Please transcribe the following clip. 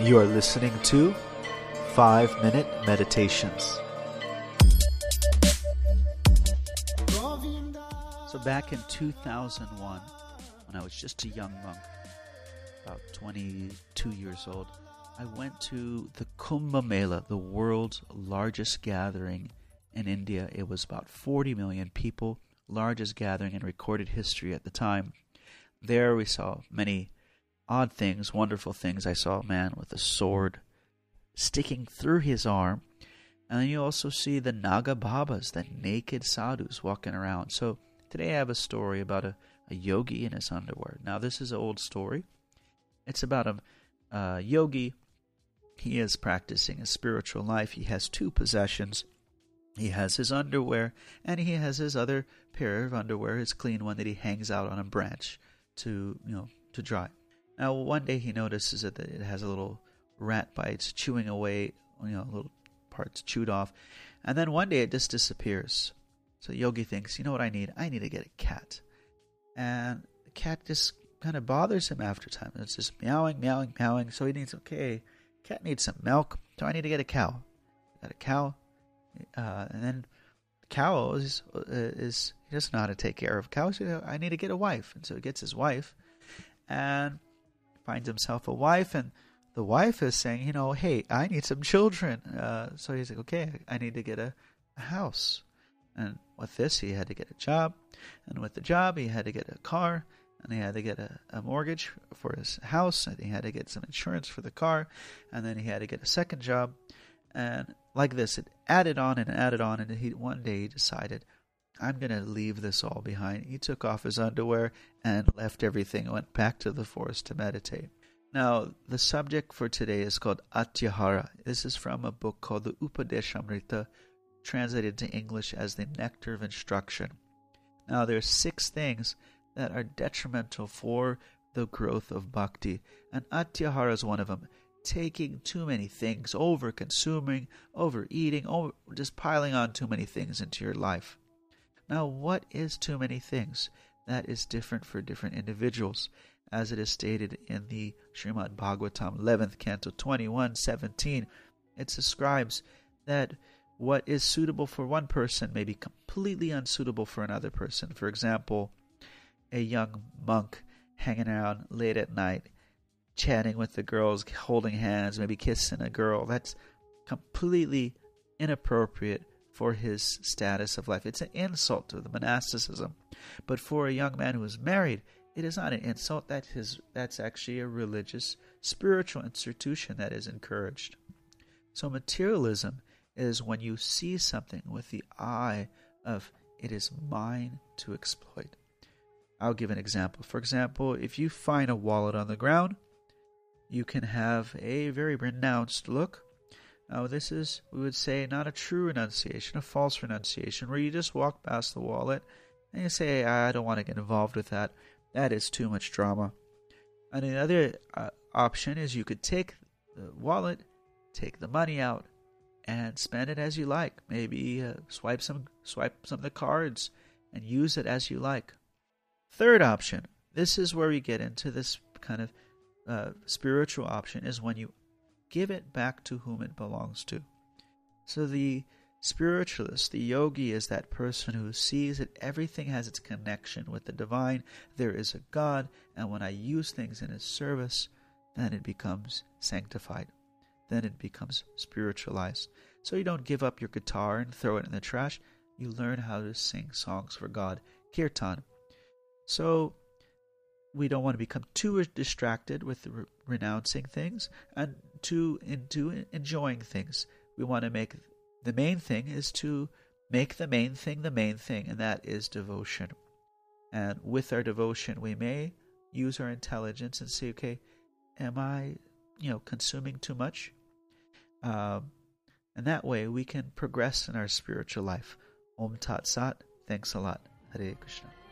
You are listening to 5 Minute Meditations. So, back in 2001, when I was just a young monk, about 22 years old, I went to the Kumbh Mela, the world's largest gathering in India. It was about 40 million people, largest gathering in recorded history at the time. There we saw many odd things, wonderful things. I saw a man with a sword sticking through his arm. And then you also see the Naga Babas, the naked sadhus walking around. So today I have a story about a, a yogi in his underwear. Now, this is an old story. It's about a, a yogi. He is practicing a spiritual life. He has two possessions. He has his underwear, and he has his other pair of underwear, his clean one that he hangs out on a branch to, you know, to dry. Now, one day he notices that it has a little rat bites chewing away, you know, little parts chewed off. And then one day it just disappears. So Yogi thinks, you know what I need? I need to get a cat. And the cat just kind of bothers him after time. It's just meowing, meowing, meowing. So he needs, okay, cat needs some milk. So I need to get a cow. Got a cow. Uh, and then the cow is, uh, is, he doesn't know how to take care of cows. So I need to get a wife. And so he gets his wife and finds himself a wife. And the wife is saying, you know, hey, I need some children. Uh, so he's like, okay, I need to get a, a house. And with this, he had to get a job. And with the job, he had to get a car. And he had to get a, a mortgage for his house. And he had to get some insurance for the car. And then he had to get a second job. And like this, it added on and added on. And he one day he decided, I'm going to leave this all behind. He took off his underwear and left everything, and went back to the forest to meditate. Now, the subject for today is called Atyahara. This is from a book called the Upadeshamrita, translated to English as the Nectar of Instruction. Now, there are six things that are detrimental for the growth of bhakti, and Atyahara is one of them. Taking too many things, over consuming, overeating, over, just piling on too many things into your life. Now, what is too many things? That is different for different individuals. As it is stated in the Srimad Bhagavatam 11th canto 21:17 it describes that what is suitable for one person may be completely unsuitable for another person. For example a young monk hanging around late at night chatting with the girls holding hands maybe kissing a girl. That's completely inappropriate for his status of life it's an insult to the monasticism but for a young man who is married it is not an insult. That is that's actually a religious, spiritual institution that is encouraged. So materialism is when you see something with the eye of it is mine to exploit. I'll give an example. For example, if you find a wallet on the ground, you can have a very renounced look. Now, this is, we would say, not a true renunciation, a false renunciation, where you just walk past the wallet and you say, I don't want to get involved with that. That is too much drama. And another uh, option is you could take the wallet, take the money out, and spend it as you like. Maybe uh, swipe some swipe some of the cards and use it as you like. Third option. This is where we get into this kind of uh, spiritual option is when you give it back to whom it belongs to. So the Spiritualist, the yogi, is that person who sees that everything has its connection with the divine. There is a God, and when I use things in His service, then it becomes sanctified. Then it becomes spiritualized. So you don't give up your guitar and throw it in the trash. You learn how to sing songs for God, kirtan. So we don't want to become too distracted with renouncing things and too into enjoying things. We want to make the main thing is to make the main thing the main thing, and that is devotion. And with our devotion, we may use our intelligence and say, okay, am I, you know, consuming too much? Um, and that way we can progress in our spiritual life. Om Tat Sat. Thanks a lot. Hare Krishna.